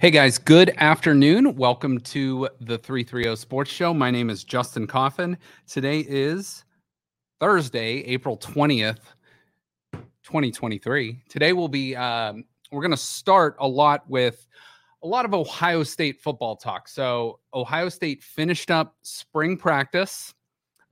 Hey guys, good afternoon. Welcome to the 330 Sports Show. My name is Justin Coffin. Today is Thursday, April 20th, 2023. Today we'll be um, we're going to start a lot with a lot of Ohio State football talk. So, Ohio State finished up spring practice.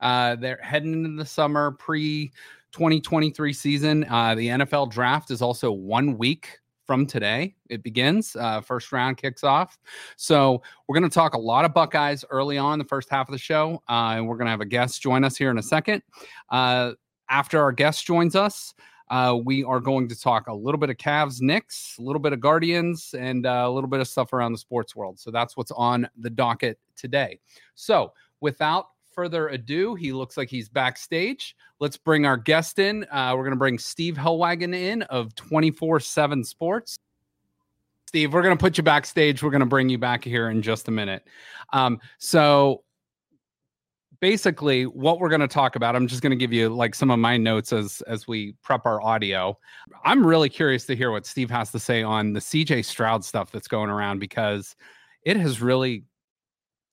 Uh, they're heading into the summer pre 2023 season. Uh, the NFL draft is also one week from today. It begins. Uh, first round kicks off. So we're going to talk a lot of Buckeyes early on the first half of the show, uh, and we're going to have a guest join us here in a second. Uh, after our guest joins us, uh, we are going to talk a little bit of Cavs, Knicks, a little bit of Guardians, and uh, a little bit of stuff around the sports world. So that's what's on the docket today. So without further ado, he looks like he's backstage. Let's bring our guest in. Uh, we're going to bring Steve Helwagen in of 24 7 Sports. Steve, we're going to put you backstage. We're going to bring you back here in just a minute. Um, so, basically what we're going to talk about i'm just going to give you like some of my notes as as we prep our audio i'm really curious to hear what steve has to say on the cj stroud stuff that's going around because it has really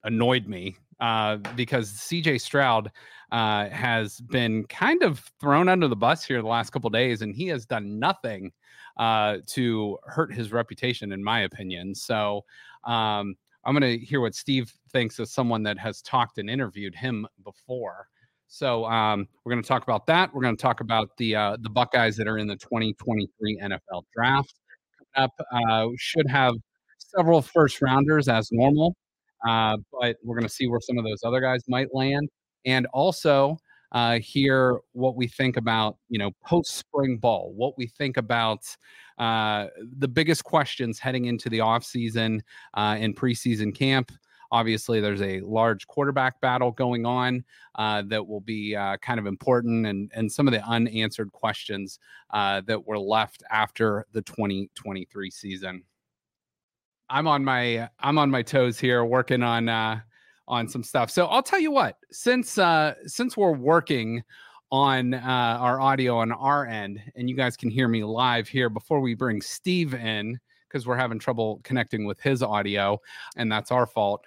annoyed me uh, because CJ Stroud uh, has been kind of thrown under the bus here the last couple days, and he has done nothing uh, to hurt his reputation, in my opinion. So um, I'm going to hear what Steve thinks as someone that has talked and interviewed him before. So um, we're going to talk about that. We're going to talk about the uh, the Buckeyes that are in the 2023 NFL Draft. Up uh, should have several first rounders as normal. Uh, but we're going to see where some of those other guys might land, and also uh, hear what we think about you know post spring ball, what we think about uh, the biggest questions heading into the off season uh, and preseason camp. Obviously, there's a large quarterback battle going on uh, that will be uh, kind of important, and and some of the unanswered questions uh, that were left after the 2023 season. I'm on my I'm on my toes here working on uh on some stuff. So I'll tell you what, since uh since we're working on uh our audio on our end and you guys can hear me live here before we bring Steve in because we're having trouble connecting with his audio and that's our fault.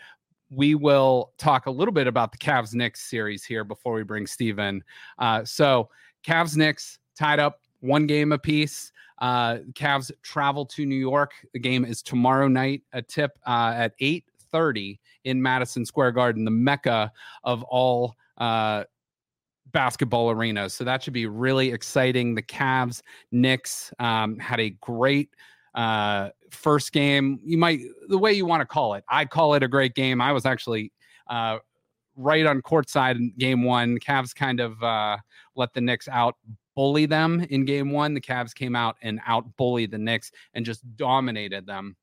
We will talk a little bit about the Cavs Knicks series here before we bring Steve in. Uh so Cavs Knicks tied up one game apiece. Uh, Cavs travel to New York. The game is tomorrow night. A tip uh, at eight thirty in Madison Square Garden, the mecca of all uh, basketball arenas. So that should be really exciting. The Cavs, Knicks um, had a great uh, first game. You might the way you want to call it. I call it a great game. I was actually uh, right on courtside in game one. Cavs kind of uh, let the Knicks out bully them in game one. The Cavs came out and out bullied the Knicks and just dominated them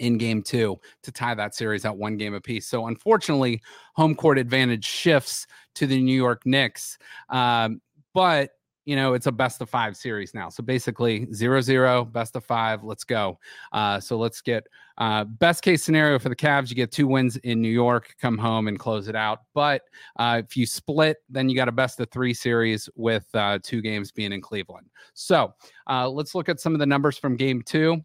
in game two to tie that series at one game apiece. So unfortunately, home court advantage shifts to the New York Knicks. Um, but you know, it's a best of five series now. So basically, zero zero, best of five. Let's go. Uh, so let's get uh, best case scenario for the Cavs. You get two wins in New York, come home and close it out. But uh, if you split, then you got a best of three series with uh, two games being in Cleveland. So uh, let's look at some of the numbers from game two.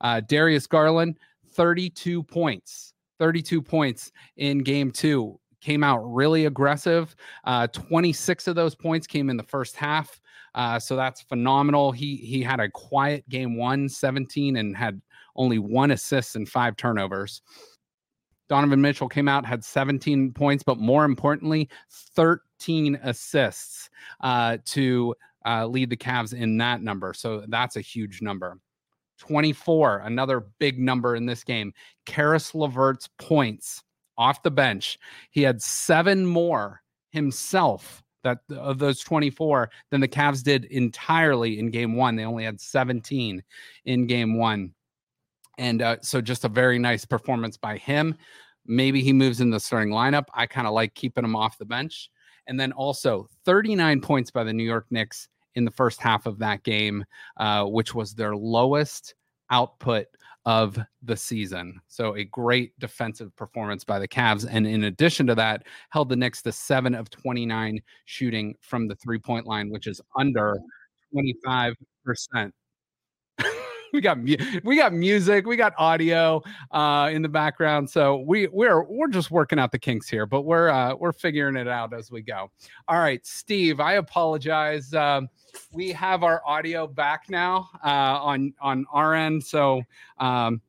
Uh, Darius Garland, 32 points. 32 points in game two came out really aggressive. Uh, 26 of those points came in the first half. Uh, so that's phenomenal. He he had a quiet game one, 17, and had only one assist and five turnovers. Donovan Mitchell came out, had 17 points, but more importantly, 13 assists uh, to uh, lead the Cavs in that number. So that's a huge number. 24, another big number in this game. Caris LeVert's points off the bench. He had seven more himself that of those 24 than the Cavs did entirely in game one. They only had 17 in game one. And uh, so just a very nice performance by him. Maybe he moves in the starting lineup. I kind of like keeping him off the bench. And then also 39 points by the New York Knicks in the first half of that game, uh, which was their lowest output of the season. So a great defensive performance by the Cavs. And in addition to that, held the Knicks to seven of 29 shooting from the three point line, which is under 25%. we got we got music, we got audio uh, in the background. So we we're we're just working out the kinks here, but we're uh, we're figuring it out as we go. All right, Steve, I apologize. Um, we have our audio back now uh, on on our end. So um,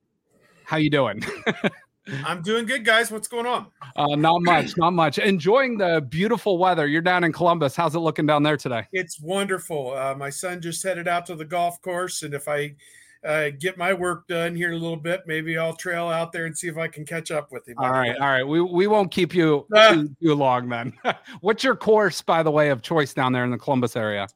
how you doing? I'm doing good, guys. What's going on? Uh, not much, not much. Enjoying the beautiful weather. You're down in Columbus. How's it looking down there today? It's wonderful. Uh, my son just headed out to the golf course, and if I uh, get my work done here in a little bit, maybe I'll trail out there and see if I can catch up with him. All right, all right. We we won't keep you too, too long then. What's your course, by the way, of choice down there in the Columbus area?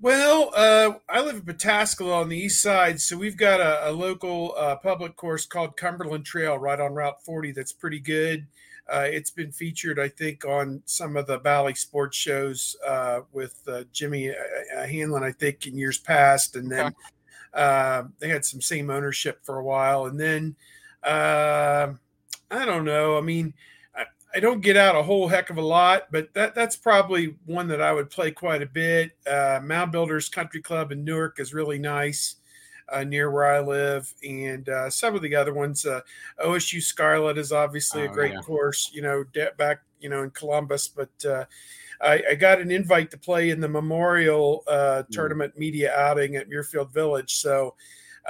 Well, uh, I live in Pataskala on the east side, so we've got a, a local uh, public course called Cumberland Trail right on Route 40 that's pretty good. Uh, it's been featured, I think, on some of the Valley sports shows uh, with uh, Jimmy uh, Hanlon, I think, in years past. And then okay. They had some same ownership for a while. And then I don't know. I mean, I don't get out a whole heck of a lot, but that that's probably one that I would play quite a bit. Uh, Mound Builders Country Club in Newark is really nice uh, near where I live, and uh, some of the other ones. Uh, OSU Scarlet is obviously oh, a great yeah. course, you know, de- back you know in Columbus, but uh, I, I, got an invite to play in the Memorial uh, mm. Tournament media outing at Muirfield Village, so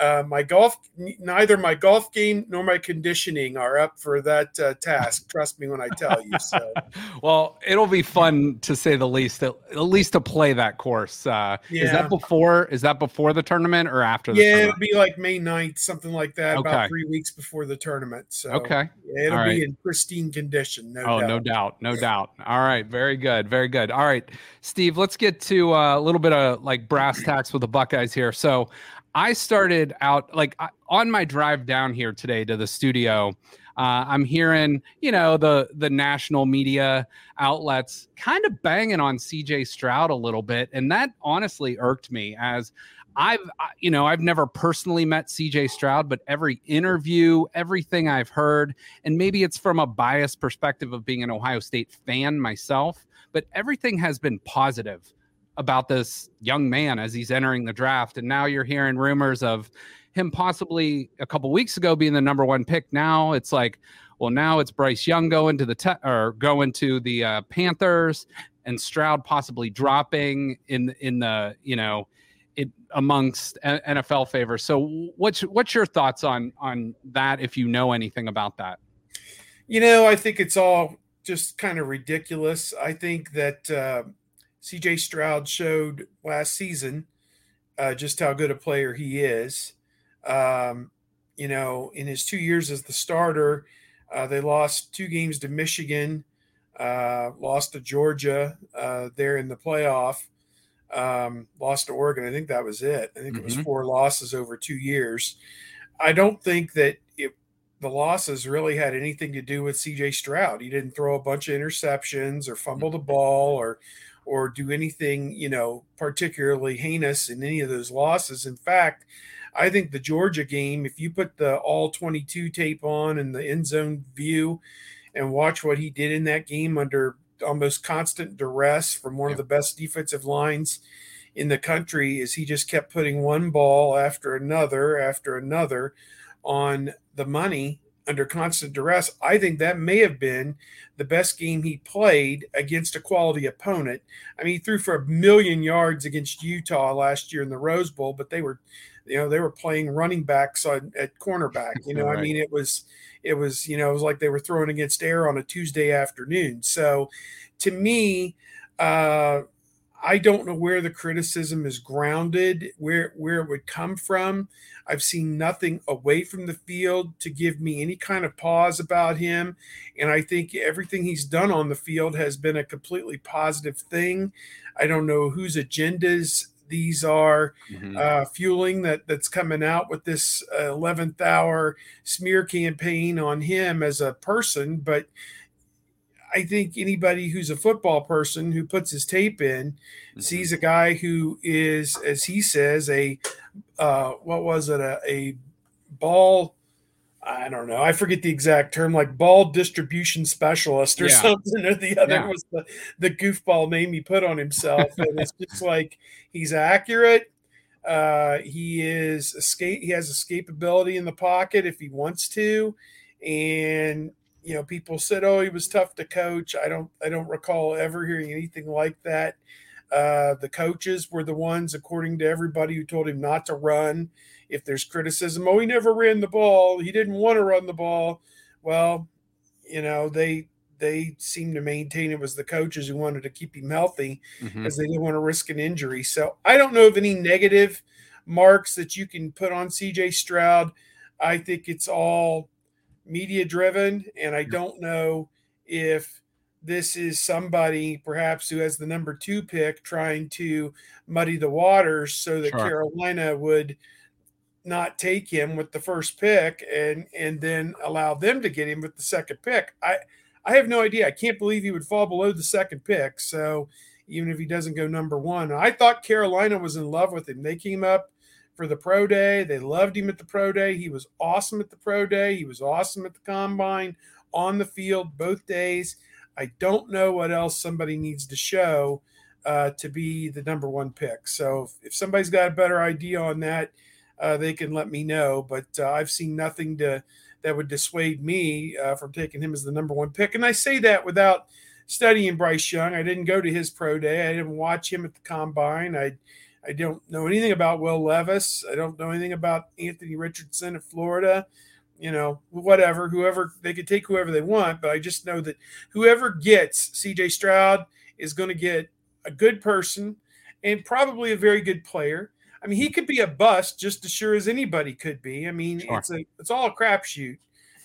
uh, my golf, neither my golf game nor my conditioning are up for that uh, task. Trust me when I tell you. So, well, it'll be fun to say the least. At, at least to play that course. Uh, yeah. Is that before? Is that before the tournament or after? yeah, it'll be like May 9th, something like that. Okay. About three weeks before the tournament. So okay, yeah, it'll All be right. in pristine condition. No oh, doubt. no doubt, no doubt. All right, very good, very good. All right, Steve, let's get to uh, a little bit of like brass tacks with the Buckeyes here. So I started out like on my drive down here today to the studio. Uh, I'm hearing, you know, the the national media outlets kind of banging on CJ Stroud a little bit, and that honestly irked me. As I've, you know, I've never personally met CJ Stroud, but every interview, everything I've heard, and maybe it's from a biased perspective of being an Ohio State fan myself, but everything has been positive about this young man as he's entering the draft. And now you're hearing rumors of him possibly a couple weeks ago being the number one pick. Now it's like, well, now it's Bryce Young going to the te- or going to the uh, Panthers, and Stroud possibly dropping in in the you know it amongst NFL favors. So what's what's your thoughts on on that? If you know anything about that, you know, I think it's all just kind of ridiculous. I think that. Uh, CJ Stroud showed last season uh, just how good a player he is. Um, you know, in his two years as the starter, uh, they lost two games to Michigan, uh, lost to Georgia uh, there in the playoff, um, lost to Oregon. I think that was it. I think mm-hmm. it was mm-hmm. four losses over two years. I don't think that it, the losses really had anything to do with CJ Stroud. He didn't throw a bunch of interceptions or fumble the ball or or do anything, you know, particularly heinous in any of those losses. In fact, I think the Georgia game, if you put the all 22 tape on and the end zone view and watch what he did in that game under almost constant duress from one yeah. of the best defensive lines in the country, is he just kept putting one ball after another after another on the money under constant duress, I think that may have been the best game he played against a quality opponent. I mean, he threw for a million yards against Utah last year in the Rose Bowl, but they were, you know, they were playing running backs on, at cornerback. You know, right. I mean, it was, it was, you know, it was like they were throwing against air on a Tuesday afternoon. So, to me, uh, I don't know where the criticism is grounded, where where it would come from. I've seen nothing away from the field to give me any kind of pause about him, and I think everything he's done on the field has been a completely positive thing. I don't know whose agendas these are mm-hmm. uh, fueling that that's coming out with this uh, 11th hour smear campaign on him as a person, but I think anybody who's a football person who puts his tape in mm-hmm. sees a guy who is, as he says, a uh, what was it, a, a ball. I don't know. I forget the exact term, like ball distribution specialist or yeah. something, or the other yeah. was the, the goofball name he put on himself. and it's just like he's accurate. Uh, he is escape. He has escapability in the pocket if he wants to, and you know people said, "Oh, he was tough to coach." I don't. I don't recall ever hearing anything like that. Uh, the coaches were the ones, according to everybody, who told him not to run. If there's criticism, oh, he never ran the ball. He didn't want to run the ball. Well, you know they they seem to maintain it was the coaches who wanted to keep him healthy mm-hmm. as they didn't want to risk an injury. So I don't know of any negative marks that you can put on CJ Stroud. I think it's all media driven, and I don't know if this is somebody perhaps who has the number two pick trying to muddy the waters so that sure. Carolina would not take him with the first pick and and then allow them to get him with the second pick. I I have no idea. I can't believe he would fall below the second pick. So even if he doesn't go number one, I thought Carolina was in love with him. They came up for the pro day. They loved him at the pro day. He was awesome at the pro day. He was awesome at the combine, on the field both days. I don't know what else somebody needs to show uh, to be the number one pick. So if, if, somebody's got a better idea on that, uh, they can let me know. But uh, I've seen nothing to that would dissuade me uh, from taking him as the number one pick. And I say that without studying Bryce Young. I didn't go to his pro day. I didn't watch him at the combine. I I don't know anything about Will Levis. I don't know anything about Anthony Richardson of Florida. You know, whatever, whoever they could take whoever they want, but I just know that whoever gets CJ Stroud is going to get a good person and probably a very good player. I mean, he could be a bust just as sure as anybody could be. I mean, sure. it's a it's all a crapshoot.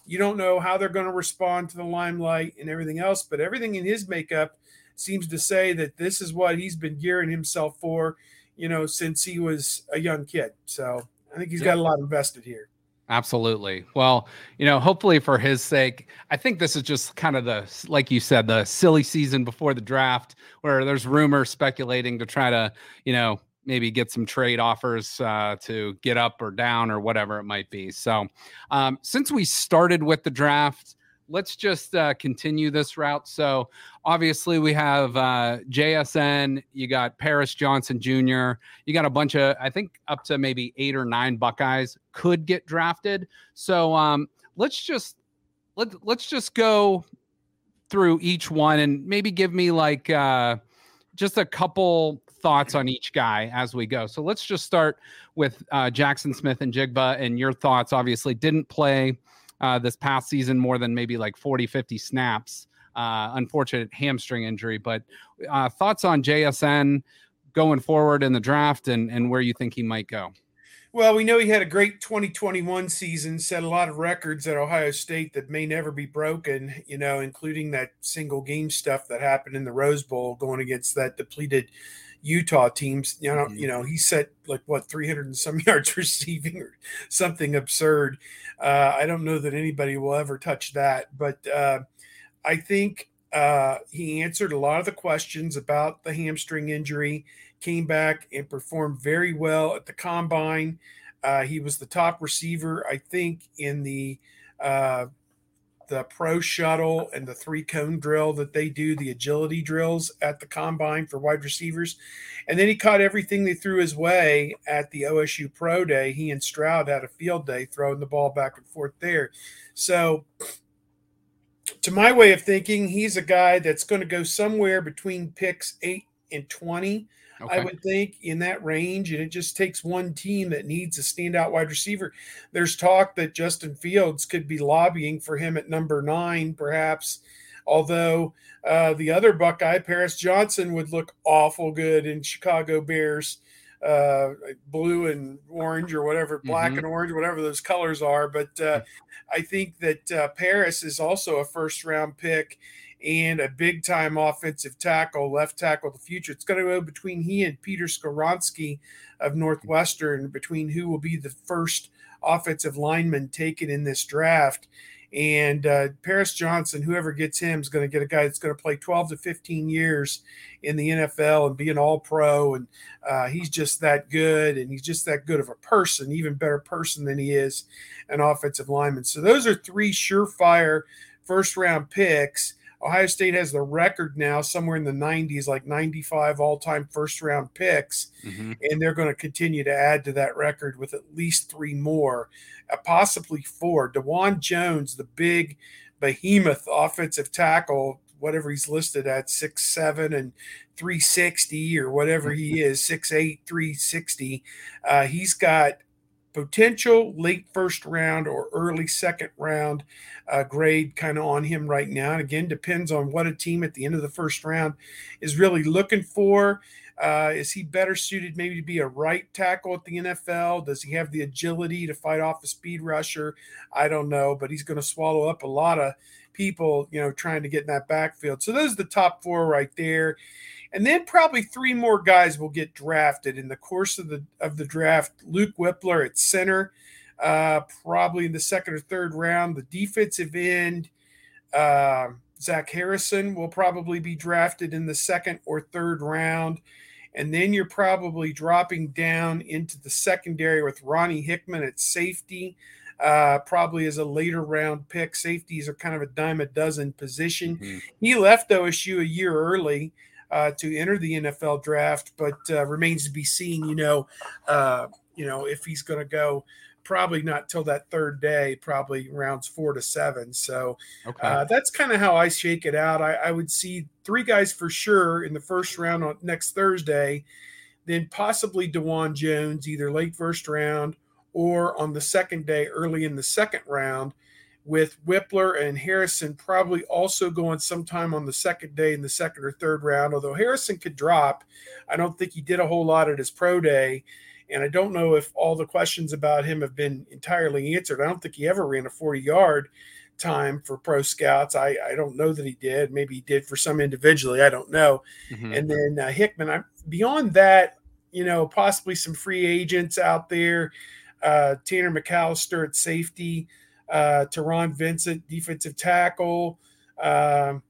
You don't know how they're going to respond to the limelight and everything else, but everything in his makeup seems to say that this is what he's been gearing himself for, you know, since he was a young kid. So I think he's got a lot invested here. Absolutely. Well, you know, hopefully for his sake, I think this is just kind of the, like you said, the silly season before the draft where there's rumors speculating to try to, you know, maybe get some trade offers uh, to get up or down or whatever it might be. So, um, since we started with the draft, let's just uh, continue this route. So, obviously, we have uh, JSN, you got Paris Johnson Jr., you got a bunch of, I think, up to maybe eight or nine Buckeyes could get drafted. So, um, let's just let let's just go through each one and maybe give me like uh, just a couple thoughts on each guy as we go. So let's just start with uh, Jaxon Smith-Njigba and your thoughts. Obviously, didn't play uh, this past season more than maybe like 40, 50 snaps. Uh, unfortunate hamstring injury, but uh, thoughts on JSN going forward in the draft and, and where you think he might go. Well, we know he had a great 2021 season, set a lot of records at Ohio State that may never be broken, you know, including that single game stuff that happened in the Rose Bowl going against that depleted Utah teams. You know, mm-hmm. you know, he set like what 300 and some yards receiving or something absurd. Uh, I don't know that anybody will ever touch that, but uh, I think uh, he answered a lot of the questions about the hamstring injury. Came back and performed very well at the combine. Uh, he was the top receiver, I think, in the uh, the pro shuttle and the three cone drill that they do, the agility drills at the combine for wide receivers. And then he caught everything they threw his way at the OSU Pro Day. He and Stroud had a field day throwing the ball back and forth there. So, to my way of thinking, he's a guy that's going to go somewhere between picks eight and 20. Okay. I would think in that range, and it just takes one team that needs a standout wide receiver. There's talk that Justin Fields could be lobbying for him at number nine, perhaps. Although uh, the other Buckeye, Paris Johnson, would look awful good in Chicago Bears uh, blue and orange or whatever, black mm-hmm. and orange, whatever those colors are. But uh, I think that uh, Paris is also a first round pick and a big time offensive tackle, left tackle the future. It's going to go between he and Peter Skoronski of Northwestern, between who will be the first offensive lineman taken in this draft. And uh, Paris Johnson, whoever gets him, is going to get a guy that's going to play 12 to 15 years in the NFL and be an all pro. And uh, he's just that good. And he's just that good of a person, even better person than he is an offensive lineman. So those are three surefire first round picks. Ohio State has the record now somewhere in the 90s, like 95 all time first round picks. Mm-hmm. And they're going to continue to add to that record with at least three more, uh, possibly four. Dawand Jones, the big behemoth offensive tackle, whatever he's listed at six seven and 360 or whatever he is, six eight, 360. Uh, he's got potential late first round or early second round uh, grade kind of on him right now. And again, depends on what a team at the end of the first round is really looking for. Uh, is he better suited maybe to be a right tackle at the NFL? Does he have the agility to fight off a speed rusher? I don't know, but he's going to swallow up a lot of people, you know, trying to get in that backfield. So those are the top four right there and then probably three more guys will get drafted in the course of the of the draft. Luke Wypler at center, uh, probably in the second or third round. The defensive end, uh, Zach Harrison, will probably be drafted in the second or third round. And then you're probably dropping down into the secondary with Ronnie Hickman at safety, uh, probably as a later round pick. Safeties are kind of a dime a dozen position. Mm-hmm. He left OSU a year early uh, to enter the NFL draft, but uh, remains to be seen. You know, uh, you know if he's going to go. Probably not till that third day, probably rounds four to seven. So okay. Uh, that's kind of how I shake it out. I, I would see three guys for sure in the first round on next Thursday, then possibly Dawand Jones, either late first round or on the second day, early in the second round with Wypler and Harrison probably also going sometime on the second day in the second or third round. Although Harrison could drop, I don't think he did a whole lot at his pro day. And I don't know if all the questions about him have been entirely answered. I don't think he ever ran a 40 yard time for pro scouts. I, I don't know that he did. Maybe he did for some individually. I don't know. Mm-hmm. And then uh, Hickman, I, beyond that, you know, possibly some free agents out there. Uh, Tanner McCalister at safety uh, Taron Vincent, defensive tackle. Um,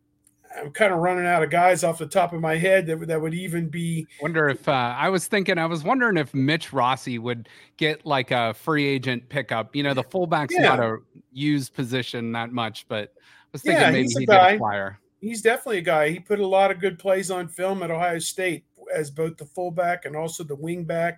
I'm kind of running out of guys off the top of my head that, that would even be. Wonder if uh, I was thinking, I was wondering if Mitch Rossi would get like a free agent pickup. You know, the fullback's yeah. not a used position that much, but I was thinking yeah, maybe he'd get a flyer. He's definitely a guy. He put a lot of good plays on film at Ohio State as both the fullback and also the wingback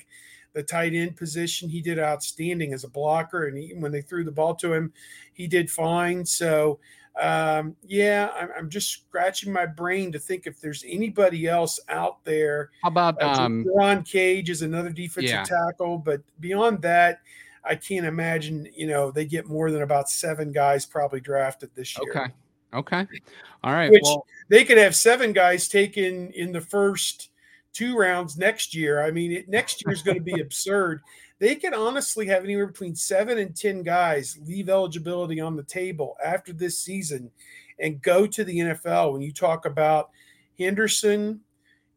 the tight end position. He did outstanding as a blocker, and he, when they threw the ball to him, he did fine. So, um, yeah, I'm, I'm, just scratching my brain to think if there's anybody else out there. How about uh, um, Ron Cage is another defensive yeah. tackle, but beyond that. I can't imagine, you know, they get more than about seven guys probably drafted this year. Okay. Okay. All right. Which well, they could have seven guys taken in the first two rounds next year. I mean, it, next year is going to be absurd. They could honestly have anywhere between seven and 10 guys leave eligibility on the table after this season and go to the NFL. When you talk about Henderson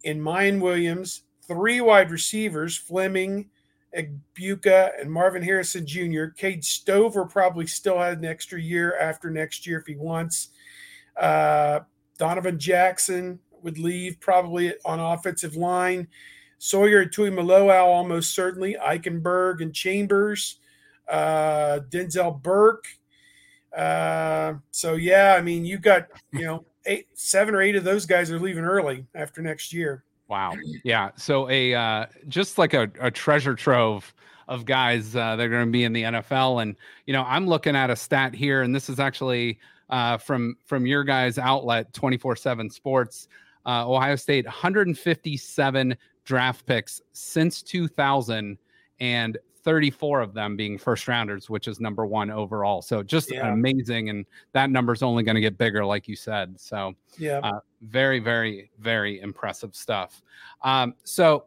and Miyan Williams, three wide receivers, Fleming, Egbuka, and Marvin Harrison Jr. Cade Stover probably still had an extra year after next year if he wants. Uh, Donovan Jackson, would leave probably on offensive line. Sawyer and Tuimoloau almost certainly. Eichenberg and Chambers, uh, Denzel Burke. Uh, so yeah, I mean, you got you know eight, seven or eight of those guys are leaving early after next year. Wow. Yeah. So a uh, just like a, a treasure trove of guys uh, that are going to be in the NFL, and you know, I'm looking at a stat here, and this is actually uh, from from your guys' outlet, 24/7 Sports. Uh, Ohio State 157 draft picks since 2000 and 34 of them being first rounders, which is number one overall. So just yeah. amazing. And that number is only going to get bigger, like you said. So, yeah, uh, very, very, very impressive stuff. Um, so,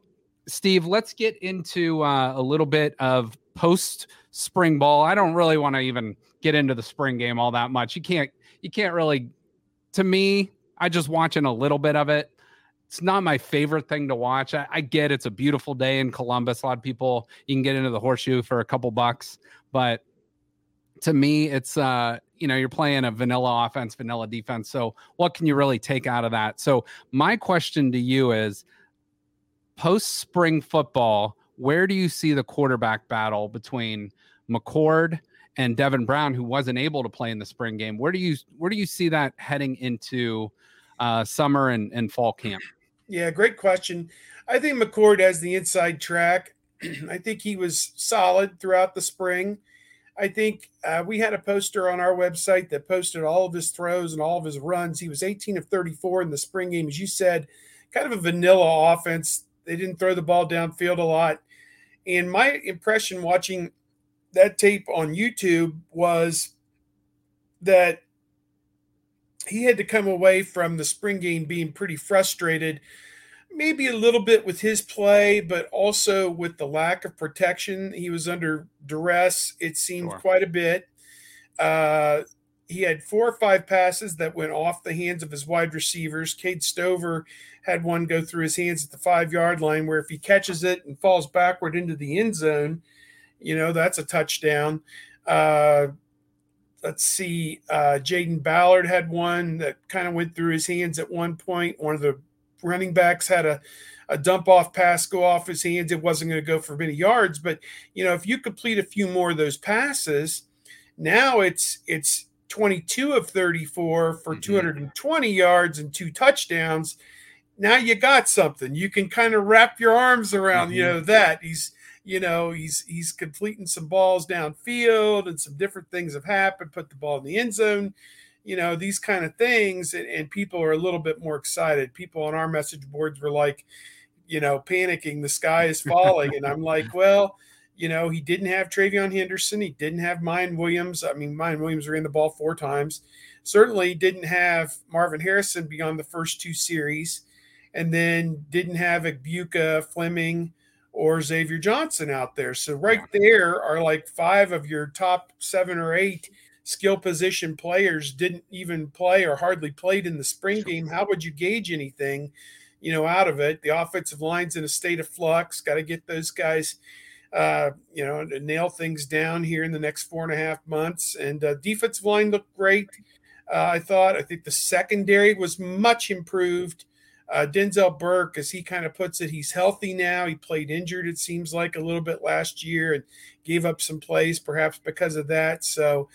Steve, let's get into uh, a little bit of post spring ball. I don't really want to even get into the spring game all that much. You can't, you can't really, to me, I just watching a little bit of it. It's not my favorite thing to watch. I, I, get it's a beautiful day in Columbus. A lot of people you can get into the horseshoe for a couple bucks, but to me, it's uh, you know, you're playing a vanilla offense, vanilla defense. So what can you really take out of that? So my question to you is post spring football, where do you see the quarterback battle between McCord and Devin Brown, who wasn't able to play in the spring game. Where do you where do you see that heading into uh, summer and, and fall camp? Yeah, great question. I think McCord has the inside track. I think he was solid throughout the spring. I think uh, we had a poster on our website that posted all of his throws and all of his runs. He was 18 of 34 in the spring game, as you said, kind of a vanilla offense. They didn't throw the ball downfield a lot. And my impression watching that tape on YouTube was that he had to come away from the spring game being pretty frustrated, maybe a little bit with his play, but also with the lack of protection. He was under duress, it seemed sure. quite a bit. Uh, he had four or five passes that went off the hands of his wide receivers. Cade Stover had one go through his hands at the five yard line, where if he catches it and falls backward into the end zone, you know, that's a touchdown. Uh, let's see, uh, Jayden Ballard had one that kind of went through his hands at one point. One of the running backs had a, a dump off pass go off his hands. It wasn't going to go for many yards, but you know, if you complete a few more of those passes, now it's it's 22 of 34 for mm-hmm. 220 yards and two touchdowns. Now you got something. You can kind of wrap your arms around, mm-hmm. you know, that he's you know, he's he's completing some balls downfield and some different things have happened, put the ball in the end zone, you know, these kind of things. And, and people are a little bit more excited. People on our message boards were like, you know, panicking, the sky is falling. and I'm like, well, you know, he didn't have TreVeyon Henderson. He didn't have Miyan Williams. I mean, Miyan Williams ran the ball four times. Certainly didn't have Marvin Harrison beyond the first two series. And then didn't have Egbuka, Fleming, or Xavier Johnson out there. So right there are like five of your top seven or eight skill position players didn't even play or hardly played in the spring game. How would you gauge anything, you know, out of it? The offensive line's in a state of flux. Got to get those guys, uh, you know, nail things down here in the next four and a half months. And uh, defensive line looked great. Uh, I thought. I think the secondary was much improved. Uh, Denzel Burke, as he kind of puts it, he's healthy now. He played injured, it seems like, a little bit last year and gave up some plays, perhaps because of that. So,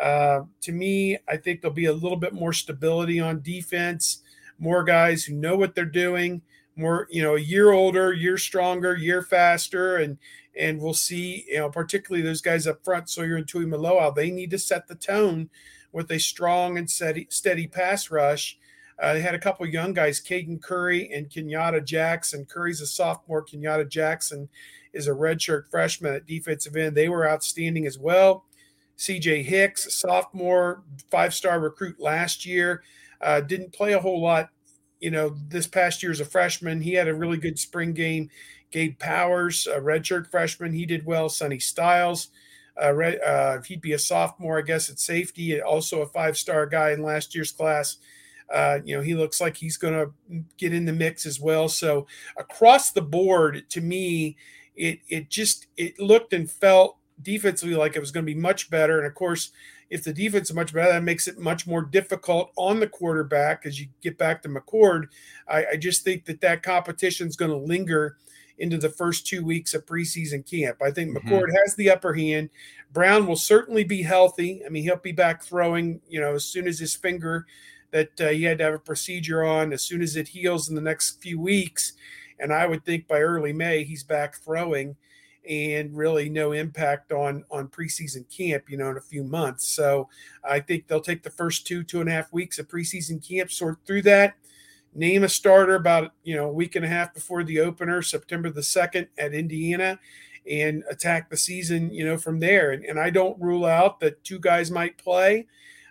uh, to me, I think there'll be a little bit more stability on defense, more guys who know what they're doing, more, you know, a year older, year stronger, year faster. And, and we'll see, you know, particularly those guys up front, Sawyer and Tuimoloau, they need to set the tone with a strong and steady, steady pass rush uh, they had a couple young guys, Caden Curry and Kenyatta Jackson. Curry's a sophomore. Kenyatta Jackson is a redshirt freshman at defensive end. They were outstanding as well. CJ Hicks, sophomore, five star recruit last year, uh, didn't play a whole lot. You know, this past year as a freshman, he had a really good spring game. Gabe Powers, a redshirt freshman, he did well. Sonny Styles, uh, uh, he'd be a sophomore, I guess, at safety. Also a five star guy in last year's class. Uh, you know, he looks like he's going to get in the mix as well. So across the board, to me, it it just it looked and felt defensively like it was going to be much better. And of course, if the defense is much better, that makes it much more difficult on the quarterback as you get back to McCord. I, I just think that that competition is going to linger into the first two weeks of preseason camp. I think mm-hmm. McCord has the upper hand. Brown will certainly be healthy. I mean, he'll be back throwing, you know, as soon as his finger that uh, he had to have a procedure on as soon as it heals in the next few weeks. And I would think by early May he's back throwing and really no impact on on preseason camp, you know, in a few months. So I think they'll take the first two, two and a half weeks of preseason camp, sort through that, name a starter about you know a week and a half before the opener, September the second at Indiana, and attack the season, you know, from there. And, and I don't rule out that two guys might play.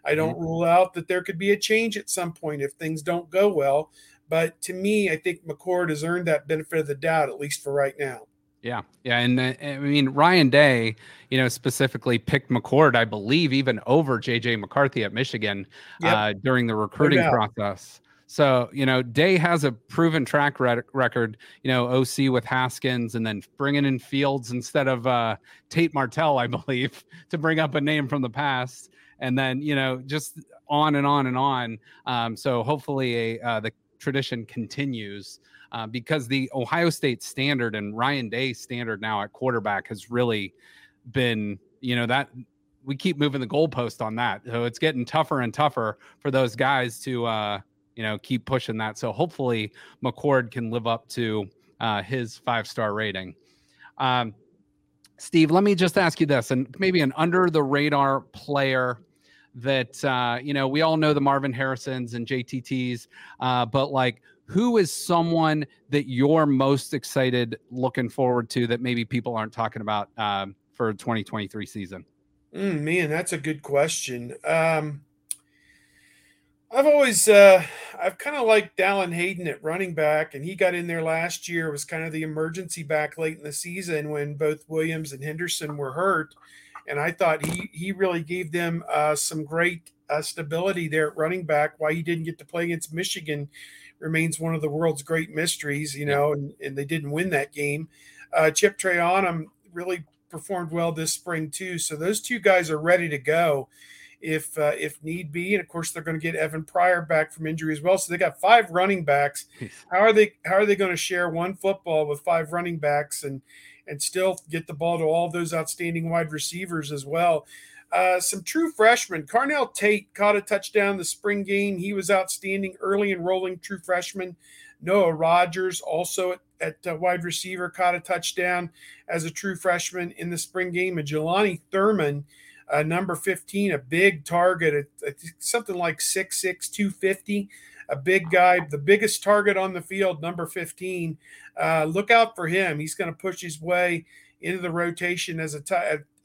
I don't mm-hmm. rule out that there could be a change at some point if things don't go well. But to me, I think McCord has earned that benefit of the doubt, at least for right now. Yeah, yeah, and uh, I mean Ryan Day, you know, specifically picked McCord, I believe, even over JJ McCarthy at Michigan yep. uh, during the recruiting no process. So you know, Day has a proven track record. You know, OC with Haskins, and then bringing in Fields instead of uh, Tate Martell, I believe, to bring up a name from the past and then you know just on and on and on. Um, so hopefully, a, uh, the tradition continues uh, because the Ohio State standard and Ryan Day standard now at quarterback has really been, you know, that we keep moving the goalpost on that. So it's getting tougher and tougher for those guys to uh, you know keep pushing that. So hopefully McCord can live up to uh, his five star rating. Um, Steve, let me just ask you this, and maybe an under the radar player that uh, you know we all know the Marvin Harrisons and JTTs, uh, but like who is someone that you're most excited looking forward to that maybe people aren't talking about um, for 2023 season? Mm, man, that's a good question. Um, I've always, uh, I've kind of liked Dallan Hayden at running back, and he got in there last year. Was kind of the emergency back late in the season when both Williams and Henderson were hurt, and I thought he he really gave them uh, some great uh, stability there at running back. Why he didn't get to play against Michigan remains one of the world's great mysteries, you know, and, and they didn't win that game. Uh, Chip Trayanum really performed well this spring too, so those two guys are ready to go if uh, if need be. And of course, they're going to get Evan Pryor back from injury as well. So they got five running backs. How are they how are they going to share one football with five running backs and and still get the ball to all those outstanding wide receivers as well? Uh, some true freshmen. Carnell Tate caught a touchdown the spring game. He was outstanding early enrolling true freshman. Noah Rogers also at, at uh, wide receiver caught a touchdown as a true freshman in the spring game. And Jelani Thurman, uh, number 15, a big target at, something like 6'6, 250 a big guy, the biggest target on the field, number 15. Uh, look out for him. He's going to push his way into the rotation as a, t-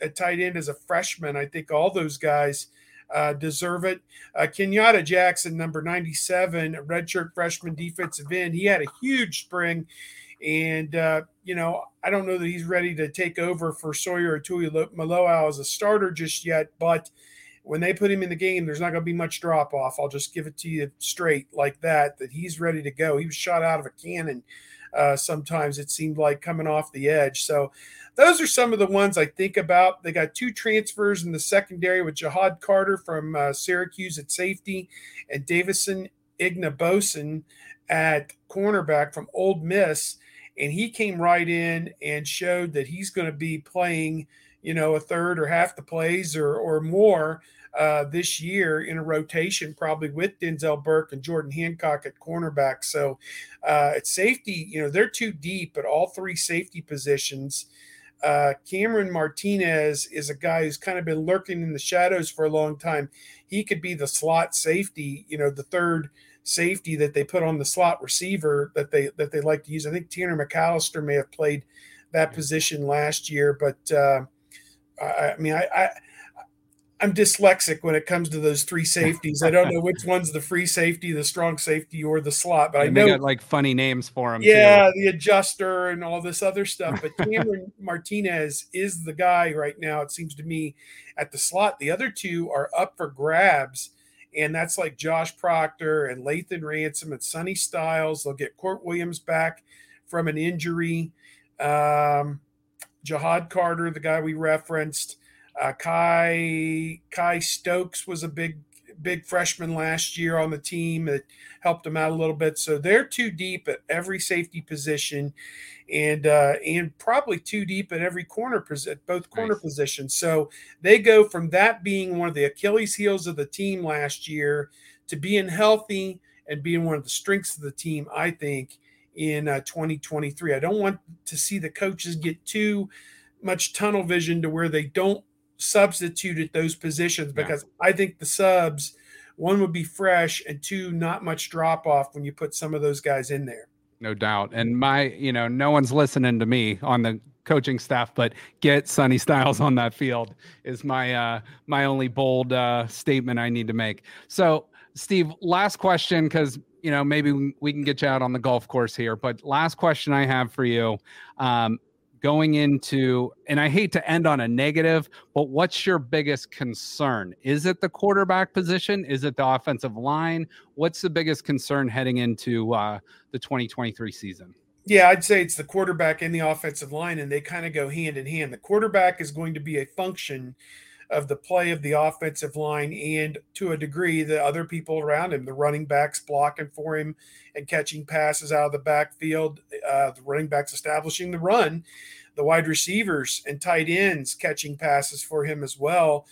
a tight end as a freshman. I think all those guys uh, deserve it. Uh, Kenyatta Jackson, number 97, redshirt freshman defensive end. He had a huge spring. And, uh, you know, I don't know that he's ready to take over for Sawyer Tuimoloau as a starter just yet, but when they put him in the game, there's not going to be much drop off. I'll just give it to you straight like that, that he's ready to go. He was shot out of a cannon uh, sometimes, it seemed like coming off the edge. So those are some of the ones I think about. They got two transfers in the secondary with Ja'Had Carter from uh, Syracuse at safety and Davison Igbinosun at cornerback from Ole Miss. And he came right in and showed that he's going to be playing, you know, a third or half the plays or, or more uh, this year in a rotation, probably with Denzel Burke and Jordan Hancock at cornerback. So uh, at safety, you know, they're too deep at all three safety positions. Uh, Cameron Martinez is a guy who's kind of been lurking in the shadows for a long time. He could be the slot safety, you know, the third safety that they put on the slot receiver that they that they like to use. I think Tanner McCalister may have played that position last year, but uh, I, I mean, I, I I'm dyslexic when it comes to those three safeties. I don't know which one's the free safety, the strong safety, or the slot. But and I know they got like funny names for them. Yeah, too. the adjuster and all this other stuff. But Cameron Martinez is the guy right now. It seems to me at the slot. The other two are up for grabs, and that's like Josh Proctor and Lathan Ransom and Sonny Styles. They'll get Kourt Williams back from an injury. Um, Ja'Had Carter, the guy we referenced. Uh, Kye Kye Stokes was a big big freshman last year on the team that helped them out a little bit. So they're too deep at every safety position, and uh, and probably too deep at every corner position, both corner nice. positions. So they go from that being one of the Achilles heels of the team last year to being healthy and being one of the strengths of the team. I think in uh, 2023. I don't want to see the coaches get too much tunnel vision to where they don't substituted those positions because yeah. I think the subs, one would be fresh and two, not much drop off when you put some of those guys in there. No doubt. And my, you know, no one's listening to me on the coaching staff, but get Sonny Styles on that field is my uh my only bold uh statement I need to make. So Steve, last question, because you know maybe we can get you out on the golf course here. But last question I have for you: um, going into, and I hate to end on a negative, but what's your biggest concern? Is it the quarterback position? Is it the offensive line? What's the biggest concern heading into uh, the 2023 season? Yeah, I'd say it's the quarterback and the offensive line, and they kind of go hand in hand. The quarterback is going to be a function of the play of the offensive line and to a degree the other people around him, the running backs blocking for him and catching passes out of the backfield, uh, the running backs establishing the run. the wide receivers and tight ends catching passes for him as well,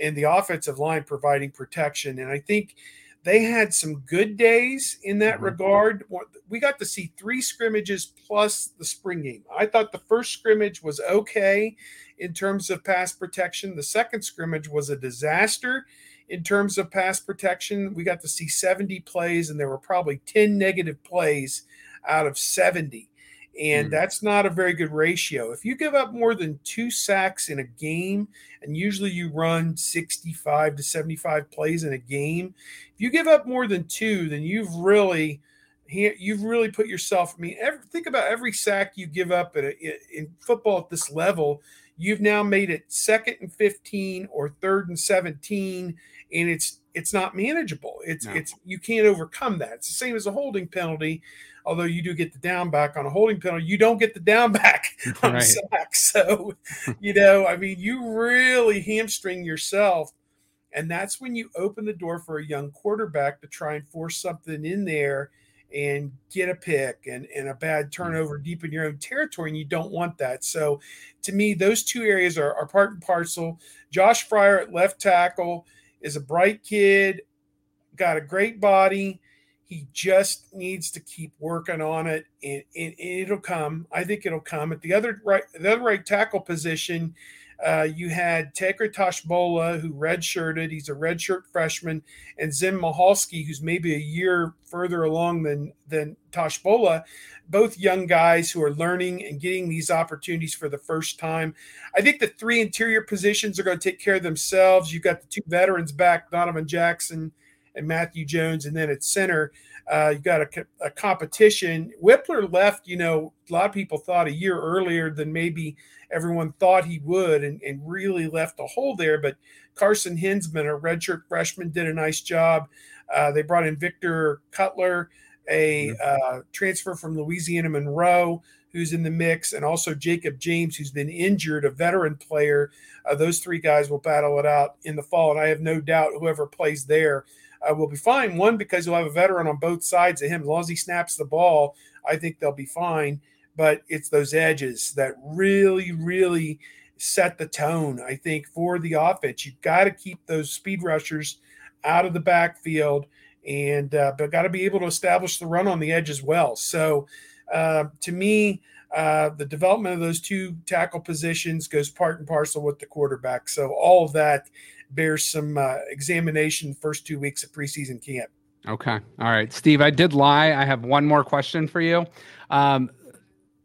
and the offensive line providing protection. And I think they had some good days in that mm-hmm. regard. We got to see three scrimmages plus the spring game. I thought the first scrimmage was okay in terms of pass protection. The second scrimmage was a disaster in terms of pass protection. We got to see 70 plays, and there were probably 10 negative plays out of 70. And mm. that's not a very good ratio. If you give up more than two sacks in a game, and usually you run 65 to 75 plays in a game, if you give up more than two, then you've really you've really put yourself. I mean, every, think about every sack you give up a, in football at this level. You've now made it second and 15 or third and 17, and it's it's not manageable. It's no. it's you can't overcome that. It's the same as a holding penalty although you do get the down back on a holding penalty, you don't get the down back on right. a sack. So, you know, I mean, you really hamstring yourself. And that's when you open the door for a young quarterback to try and force something in there and get a pick and, and a bad mm. turnover deep in your own territory. And you don't want that. So, to me, those two areas are, are part and parcel. Josh Fryer at left tackle is a bright kid, got a great body he just needs to keep working on it, and, and, and, it'll come. I think it'll come. At the other right, the other right tackle position, uh, you had Tegra Tshabola, who redshirted. He's a redshirt freshman, and Zen Michalski, who's maybe a year further along than than Tshabola. Both young guys who are learning and getting these opportunities for the first time. I think the three interior positions are going to take care of themselves. You've got the two veterans back, Donovan Jackson and Matthew Jones, and then at center, uh, you got a, a, competition. Wypler left, you know, a lot of people thought a year earlier than maybe everyone thought he would, and, and really left a hole there. But Carson Hinzman, a redshirt freshman, did a nice job. Uh, they brought in Victor Cutler, a uh, transfer from Louisiana Monroe, who's in the mix, and also Jacob James, who's been injured, a veteran player. Uh, those three guys will battle it out in the fall, and I have no doubt whoever plays there uh, will be fine. One, because you'll have a veteran on both sides of him. As long as he snaps the ball, I think they'll be fine. But it's those edges that really, really set the tone, I think, for the offense. You've got to keep those speed rushers out of the backfield and uh, but got to be able to establish the run on the edge as well. So uh, to me, uh, the development of those two tackle positions goes part and parcel with the quarterback. So all of that bears some uh, examination first two weeks of preseason camp. Okay. All right, Steve. I did lie. I have one more question for you. Um,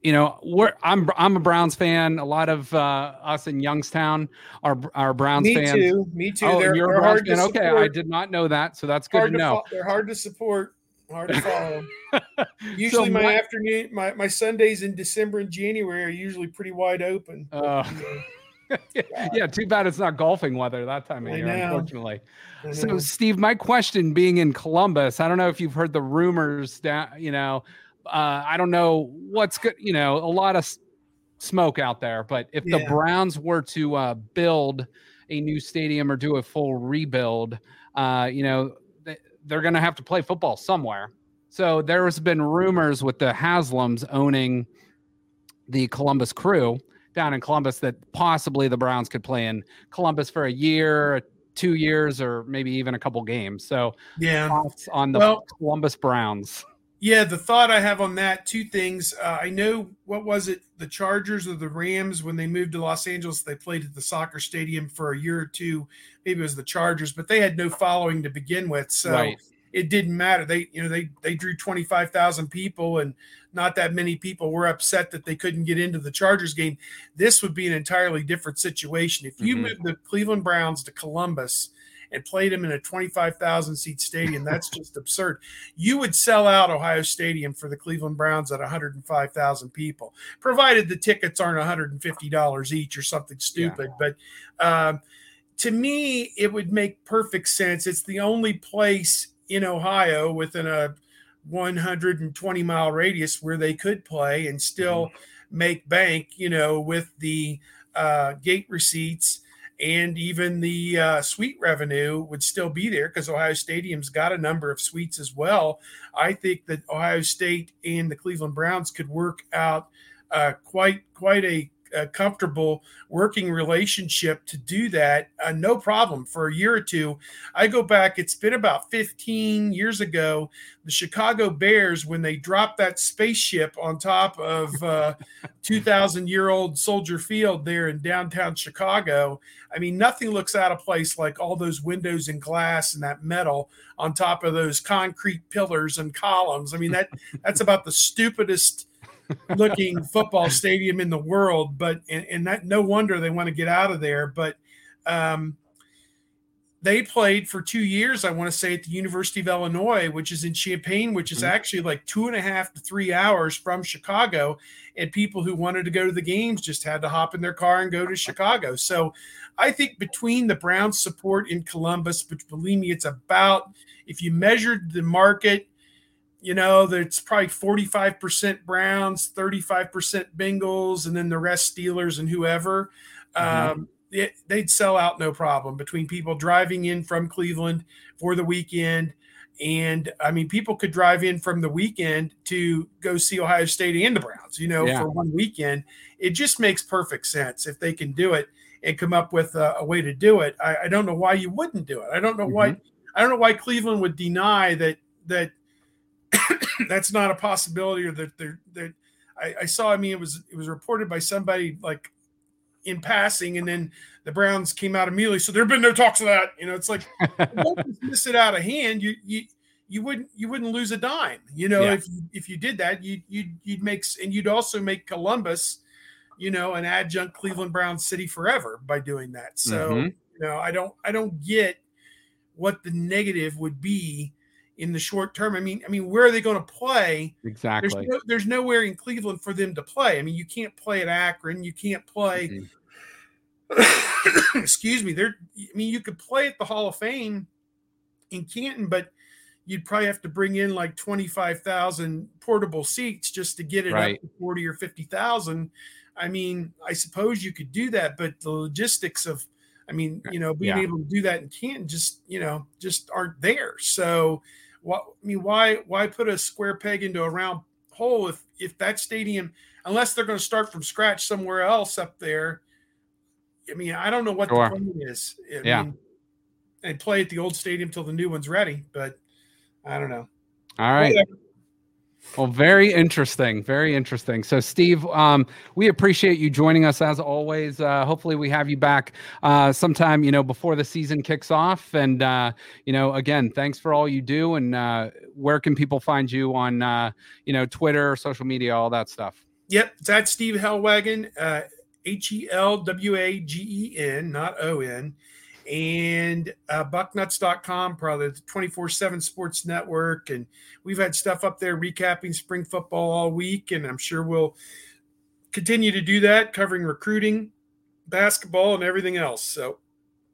you know, we're I'm I'm a Browns fan. A lot of uh, us in Youngstown are are Browns Me fans. Me too. Me too. Oh, they're, you're they're hard fan. Okay, I did not know that, so that's good hard to know. To they're hard to support. Hard to follow. usually, so my, my, afternoon, my my Sundays in December and January are usually pretty wide open. Uh, yeah, too bad it's not golfing weather that time of I year, know. unfortunately. So, Steve, my question being in Columbus, I don't know if you've heard the rumors that, you know, uh, I don't know what's good, you know, a lot of smoke out there, but if yeah. the Browns were to uh, build a new stadium or do a full rebuild, uh, you know, they, they're going to have to play football somewhere. So there's been rumors with the Haslams owning the Columbus Crew down in Columbus that possibly the Browns could play in Columbus for a year, two years, or maybe even a couple games. So, yeah, on the well, Columbus Browns. Yeah, the thought I have on that, two things. Uh, I know what was it, the Chargers or the Rams when they moved to Los Angeles, they played at the soccer stadium for a year or two. Maybe it was the Chargers, but they had no following to begin with. So right it didn't matter. They, you know, they they drew 25,000 people and not that many people were upset that they couldn't get into the Chargers game. This would be an entirely different situation. If you mm-hmm. moved the Cleveland Browns to Columbus and played them in a 25,000 seat stadium, that's just absurd. You would sell out Ohio Stadium for the Cleveland Browns at 105,000 people, provided the tickets aren't $150 each or something stupid. Yeah. But um, to me, it would make perfect sense. It's the only place in Ohio within a 120 mile radius where they could play and still mm-hmm. make bank, you know, with the uh, gate receipts and even the uh, suite revenue would still be there because Ohio Stadium's got a number of suites as well. I think that Ohio State and the Cleveland Browns could work out uh, quite quite a a comfortable working relationship to do that, uh, no problem for a year or two. I go back, it's been about 15 years ago, the Chicago Bears, when they dropped that spaceship on top of uh, 2,000 year old Soldier Field there in downtown Chicago. I mean, nothing looks out of place like all those windows and glass and that metal on top of those concrete pillars and columns. I mean, that that's about the stupidest looking football stadium in the world. But and, and that no wonder they want to get out of there. But um, they played for two years, I want to say, at the University of Illinois, which is in Champaign, which is mm-hmm. actually like two and a half to three hours from Chicago. And people who wanted to go to the games just had to hop in their car and go to Chicago. So I think between the Browns support in Columbus, but believe me, it's about if you measured the market you know, it's probably 45% Browns, 35% Bengals, and then the rest Steelers and whoever. Mm-hmm. Um, it, they'd sell out no problem between people driving in from Cleveland for the weekend. And I mean, people could drive in from the weekend to go see Ohio State and the Browns, you know, yeah. for one weekend. It just makes perfect sense if they can do it and come up with a, a way to do it. I, I, don't know why you wouldn't do it. I don't know mm-hmm. why. I don't know why Cleveland would deny that that that's not a possibility or that they're that I, I, saw I mean it was it was reported by somebody like in passing and then the Browns came out immediately so there have been no talks of that you know it's like miss it out of hand you you you wouldn't you wouldn't lose a dime you know yeah. if if you did that you you'd you'd make and you'd also make Columbus you know an adjunct Cleveland Brown city forever by doing that so mm-hmm. you know I don't I don't get what the negative would be in the short term. I mean, I mean, where are they going to play? Exactly. There's, no, there's nowhere in Cleveland for them to play. I mean, you can't play at Akron. You can't play. Mm-hmm. excuse me. There. I mean, you could play at the Hall of Fame in Canton, but you'd probably have to bring in like twenty five thousand portable seats just to get it right. up to forty or fifty thousand. I mean, I suppose you could do that, but the logistics of I mean, you know, being yeah. able to do that in Canton just, you know, just aren't there. So what I mean, why why put a square peg into a round hole if if that stadium, unless they're going to start from scratch somewhere else up there? I mean, I don't know what sure. the plan is. I yeah, mean, and play at the old stadium till the new one's ready, but I don't know. All right. Whatever. Well, very interesting. Very interesting. So, Steve, um, we appreciate you joining us as always. Uh, hopefully, we have you back uh, sometime, you know, before the season kicks off. And, uh, you know, again, thanks for all you do. And uh, where can people find you on, uh, you know, Twitter, social media, all that stuff? Yep. It's at Steve Helwagen, uh, H E L W A G E N, not O N and uh, bucknuts.com, probably the 24 7 sports network. And we've had stuff up there recapping spring football all week. And I'm sure we'll continue to do that, covering recruiting, basketball, and everything else. So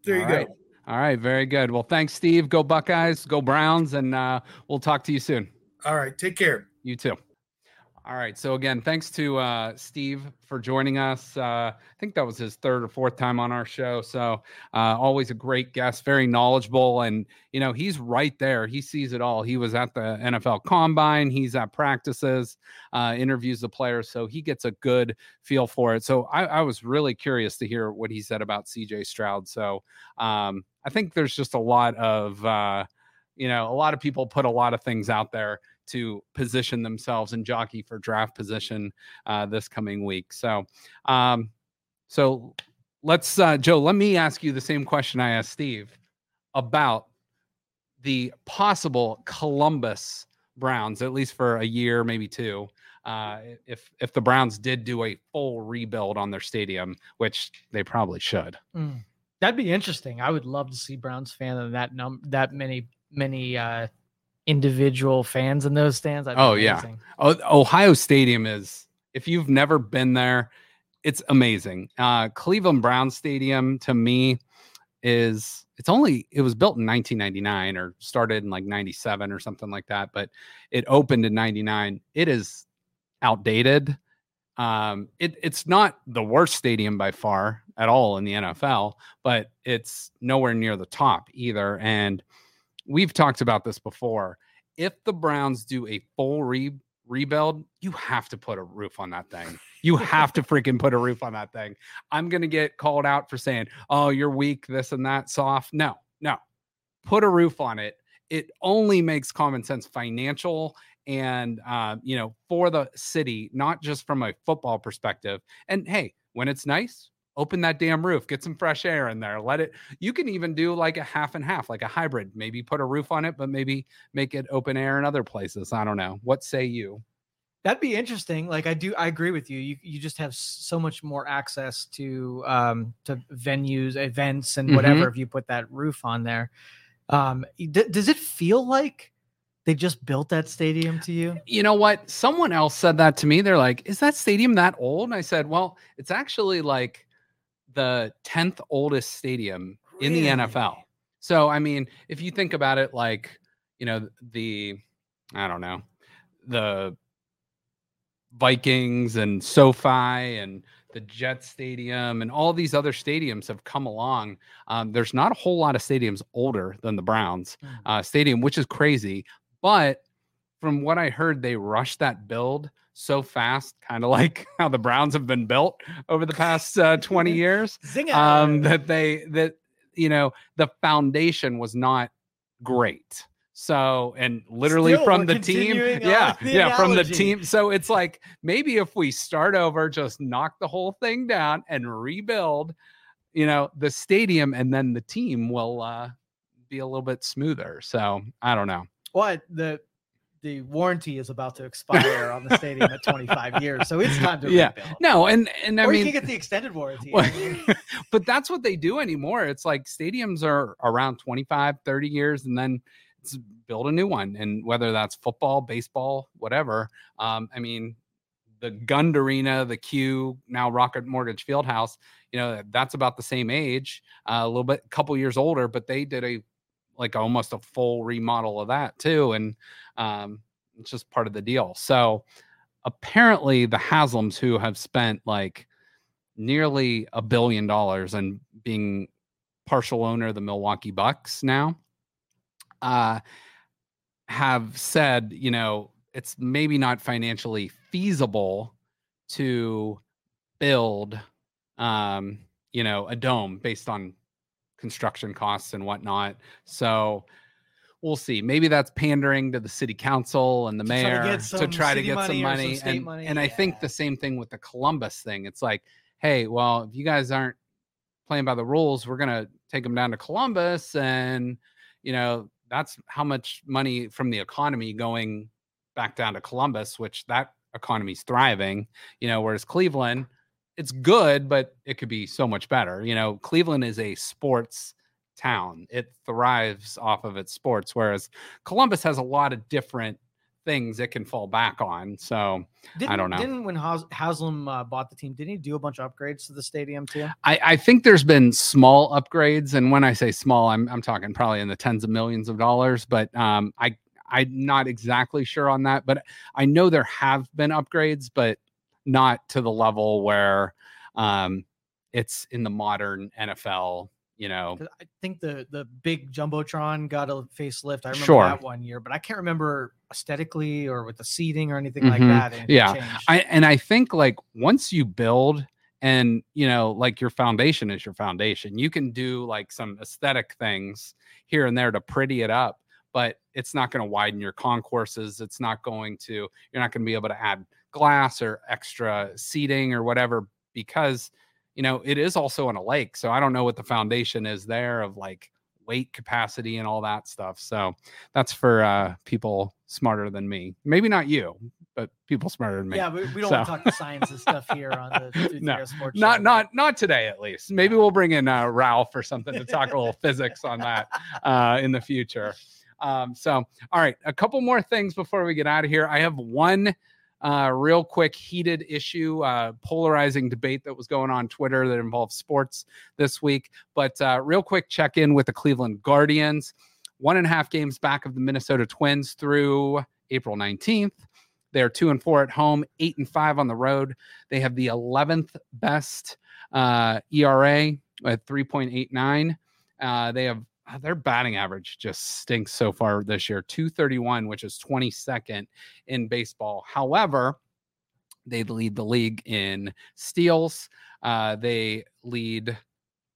there you all go. All right. Very good. Well, thanks, Steve. Go Buckeyes, go Browns, and uh, we'll talk to you soon. All right. Take care. You too. All right. So again, thanks to uh, Steve for joining us. Uh, I think that was his third or fourth time on our show. So uh, always a great guest, very knowledgeable, and you know he's right there. He sees it all. He was at the NFL Combine. He's at practices, uh, interviews the players, so he gets a good feel for it. So I, I was really curious to hear what he said about C.J. Stroud. So um, I think there's just a lot of uh, you know a lot of people put a lot of things out there to position themselves and jockey for draft position uh, this coming week. So, um, so let's uh, Joe. Let me ask you the same question I asked Steve about the possible Columbus Browns, at least for a year, maybe two. Uh, if if the Browns did do a full rebuild on their stadium, which they probably should. Mm, that'd be interesting. I would love to see Browns fan that num that many many uh, individual fans in those stands. oh yeah. Oh, Ohio Stadium is. If you've never been there, it's amazing. Uh, Cleveland Brown Stadium to me is it's only it was built in 1999 or started in like 97 or something like that, but it opened in 99. It is outdated. Um, it, it's not the worst stadium by far at all in the NFL, but it's nowhere near the top either. And we've talked about this before. If the Browns do a full re- rebuild, you have to put a roof on that thing. You have to freaking put a roof on that thing. I'm gonna get called out for saying, "Oh, you're weak, this and that, soft." No, no, put a roof on it. It only makes common sense, financial and uh, you know for the city, not just from a football perspective. And hey, when it's nice, open that damn roof, get some fresh air in there. Let it. You can even do like a half and half, like a hybrid. Maybe put a roof on it, but maybe make it open air in other places. I don't know. What say you? That'd be interesting. Like I do, I agree with you. You you just have so much more access to um to venues, events, and whatever if you put that roof on there. Um, d- does it feel like they just built that stadium to you? You know what? Someone else said that to me. They're like, "Is that stadium that old?" And I said, "Well, it's actually like the 10th oldest stadium in the NFL." So, I mean, if you think about it like, you know, the I don't know, the Vikings and SoFi and the Jet Stadium and all these other stadiums have come along. Um, there's not a whole lot of stadiums older than the Browns Mm. uh, stadium, which is crazy. But from what I heard, they rushed that build so fast, kind of like how the Browns have been built over the past uh, 20 years, um, that they, that, you know, the foundation was not great. So, and literally Still, from the team, yeah, the yeah, from the team. So it's like maybe if we start over, just knock the whole thing down and rebuild, you know, the stadium, and then the team will uh, be a little bit smoother. So I don't know. what the the warranty is about to expire on the stadium at 25 years, so it's time to Yeah. rebuild. No, and and I or you can get the extended warranty. Well, but that's what they do anymore. It's like stadiums are around 25, 30 years and then it's build a new one. And whether that's football, baseball, whatever. Um, I mean, the Gund Arena, the Q, now Rocket Mortgage Fieldhouse, you know, that's about the same age, uh, a little bit, a couple years older, but they did a like almost a full remodel of that too. And um, it's just part of the deal. So apparently the Haslams who have spent like nearly a billion dollars and being partial owner of the Milwaukee Bucks now, uh, have said, you know, it's maybe not financially feasible to build, um, you know, a dome based on construction costs and whatnot. So we'll see. Maybe that's pandering to the city council and the To try to mayor to try to get money some or some money. and, money, and I think the same thing with the Columbus thing. It's like, hey, well, if you guys aren't playing by the rules, we're gonna take them down to Columbus, and you know that's how much money from the economy going back down to Columbus, which that economy's thriving. You know, whereas Cleveland, it's good, but it could be so much better. You know, Cleveland is a sports town; it thrives off of its sports, whereas Columbus has a lot of different things it can fall back on. So Didn't, don't know. Didn't when Has- Haslam uh, bought the team, didn't he do a bunch of upgrades to the stadium too? I, I think there's been small upgrades, and when I say small, I'm I'm talking probably in the tens of millions of dollars. But um, I I'm not exactly sure on that, but I know there have been upgrades, but not to the level where um, it's in the modern NFL. You know, I think the the big jumbotron got a facelift. I remember Sure. that one year, but I can't remember aesthetically or with the seating or anything like Mhm. that. Yeah. I and I think like once you build and you know like your foundation is your foundation, you can do like some aesthetic things here and there to pretty it up, but it's not going to widen your concourses. It's not going to you're not going to be able to add glass or extra seating or whatever because you know it is also on a lake. So I don't know what the foundation is there of like weight capacity and all that stuff. So that's for uh people smarter than me. Maybe not you, but people smarter than me. yeah, we, we don't So- want to talk the science and stuff here on the No, Sports not Show, not not today at least maybe we'll bring in uh ralph or something to talk a little physics on that uh in the future um so all right a couple more things before we get out of here i have one uh real quick heated issue uh polarizing debate that was going on twitter that involves sports this week but uh real quick check in with the cleveland guardians. One and a half games back of the minnesota twins through april 19th they're two and four at home eight and five on the road. They have the 11th best uh, ERA at 3.89. Uh, they have their batting average just stinks so far this year 231 which is 22nd in baseball. However they lead the league in steals. Uh, they lead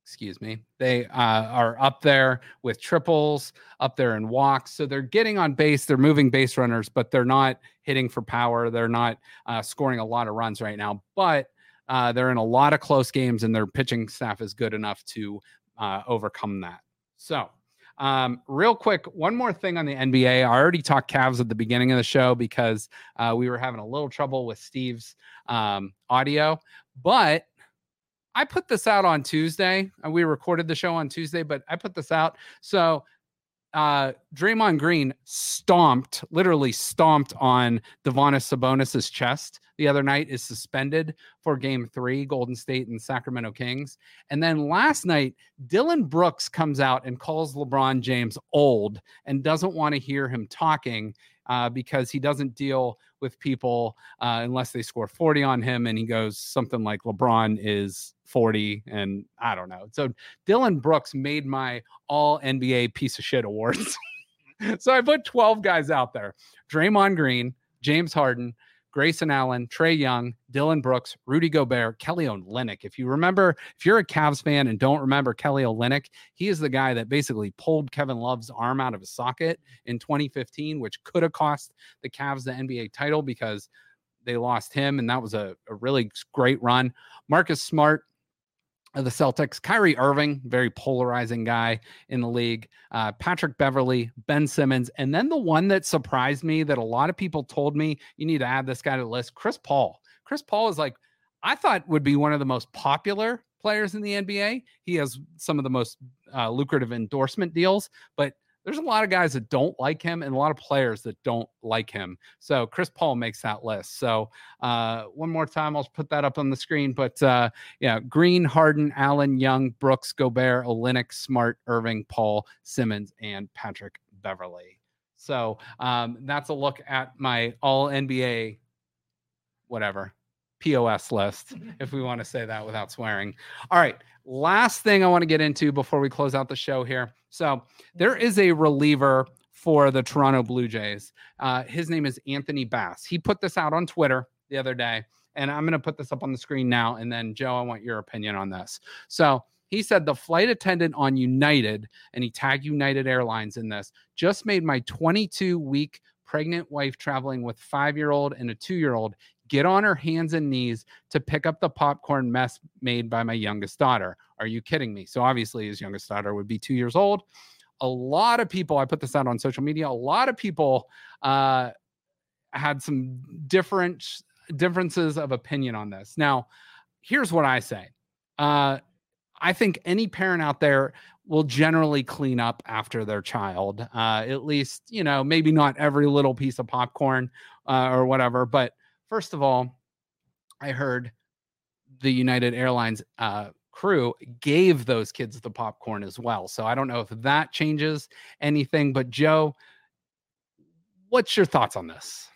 excuse me they uh, are up there with triples up there in walks. So they're getting on base they're moving base runners but they're not hitting for power they're not uh, scoring a lot of runs right now. But uh, they're in a lot of close games and their pitching staff is good enough to uh, overcome that so, um, real quick, one more thing on the NBA. I already talked Cavs at the beginning of the show because uh, we were having a little trouble with Steve's um, audio, but I put this out on Tuesday. We recorded the show on Tuesday, but I put this out. So uh, Draymond Green stomped, literally stomped on Domantas Sabonis's chest the other night. Is suspended for Game Three, Golden State and Sacramento Kings. And then last night, Dillon Brooks comes out and calls LeBron James old and doesn't want to hear him talking uh, because he doesn't deal with people uh, unless they score 40 on him. And he goes something like LeBron is 40 and I don't know. So Dillon Brooks made my all NBA piece of shit awards. so I put 12 guys out there Draymond Green, James Harden, Grayson Allen, Trae Young, Dillon Brooks, Rudy Gobert, Kelly Olynyk. If you remember, if you're a Cavs fan and don't remember Kelly Olynyk, he is the guy that basically pulled Kevin Love's arm out of his socket in 2015, which could have cost the Cavs the NBA title because they lost him, and that was a, a really great run. Marcus Smart, the Celtics. Kyrie Irving, very polarizing guy in the league. Uh, Patrick Beverley, Ben Simmons, and then the one that surprised me that a lot of people told me you need to add this guy to the list, Chris Paul. Chris Paul is like I thought would be one of the most popular players in the NBA. He has some of the most uh, lucrative endorsement deals, but there's a lot of guys that don't like him and a lot of players that don't like him. So Chris Paul makes that list. So uh, one more time, I'll put that up on the screen. But uh, yeah, Green, Harden, Allen, Young, Brooks, Gobert, Olynyk, Smart, Irving, Paul, Simmons, and Patrick Beverley. So um, that's a look at my all NBA, whatever, POS list, if we want to say that without swearing. All right. Last thing I want to get into before we close out the show here. So there is a reliever for the Toronto Blue Jays. Uh, his name is Anthony Bass. He put this out on Twitter the other day, and I'm going to put this up on the screen now. And then, Joe, I want your opinion on this. So he said the flight attendant on United, and he tagged United Airlines in this, just made my 22 week pregnant wife traveling with five year old and a two year old get on her hands and knees to pick up the popcorn mess made by my youngest daughter. Are you kidding me? So obviously, his youngest daughter would be two years old. A lot of people, I put this out on social media, a lot of people uh, had some different differences of opinion on this. Now, here's what I say. Uh, I think any parent out there will generally clean up after their child. Uh, at least, you know, maybe not every little piece of popcorn uh, or whatever, but First of all, I heard the United Airlines uh, crew gave those kids the popcorn as well. So I don't know if that changes anything. But Joe, what's your thoughts on this?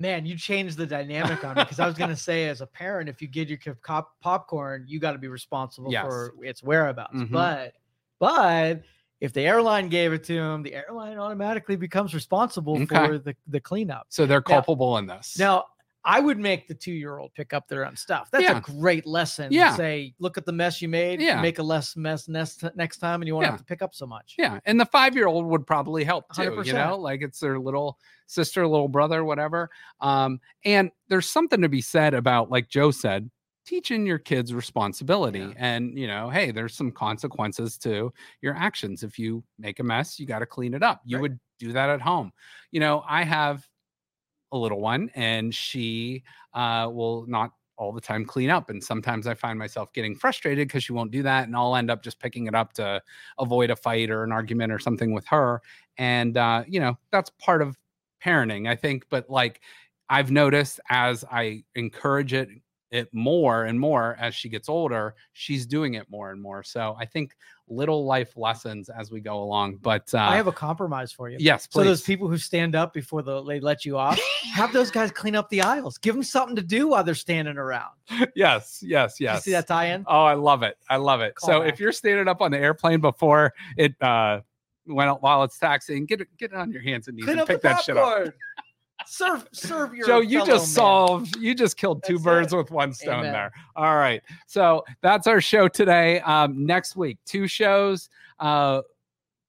Man, you changed the dynamic on me because I was going to say, as a parent, if you get your kid cop- popcorn, you got to be responsible yes. for its whereabouts. Mm-hmm. But, but if the airline gave it to him, the airline automatically becomes responsible okay. for the, the cleanup. So they're culpable now, in this. Now, I would make the two year old pick up their own stuff. That's yeah. a great lesson. Yeah. Say, look at the mess you made. Yeah. Make a less mess next, next time and you won't yeah. have to pick up so much. Yeah. And the five year old would probably help too. 100%. You know, like it's their little sister, little brother, whatever. Um, and there's something to be said about, like Joe said, teaching your kids responsibility yeah. and you know hey there's some consequences to your actions if you make a mess you got to clean it up you right. would do that at home you know i have a little one and she uh, will not all the time clean up. And sometimes I find myself getting frustrated because she won't do that. And I'll end up just picking it up to avoid a fight or an argument or something with her. And, uh, you know, that's part of parenting, I think. But like I've noticed as I encourage it, it more and more as she gets older, she's doing it more and more. So I think little life lessons as we go along. But uh, I have a compromise for you. Yes, please. So those people who stand up before the, they let you off, have those guys clean up the aisles. Give them something to do while they're standing around. Yes, yes, yes. You see that tie-in? Oh, I love it. I love it. Call so back. if you're standing up on the airplane before it uh, when, while it's taxing. Get it, get it on your hands and knees Clean and pick that shit up. Serve, serve your. Joe, you just man. solved, you just killed two That's birds it. with one stone Amen. there. All right. So that's our show today. Um, next week, two shows. Uh,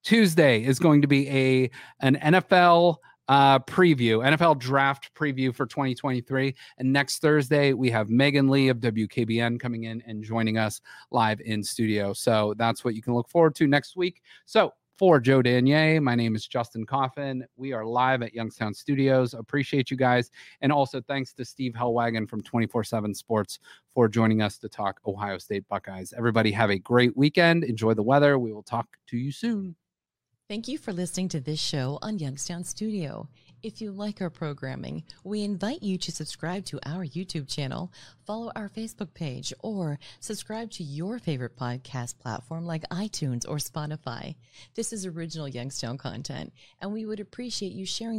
Tuesday is going to be a an NFL uh, preview, NFL draft preview for 2023. And next Thursday, we have Megan Lee of WKBN coming in and joining us live in studio. So that's what you can look forward to next week. So for Joe Danier, my name is Justin Coffin. We are live at Youngstown Studios. Appreciate you guys. And also thanks to Steve Helwagen from 24 7 Sports for joining us to talk Ohio State Buckeyes. Everybody have a great weekend. Enjoy the weather. We will talk to you soon. Thank you for listening to this show on Youngstown Studio. If you like our programming, we invite you to subscribe to our YouTube channel, follow our Facebook page, or subscribe to your favorite podcast platform like iTunes or Spotify. This is original Youngstown content, and we would appreciate you sharing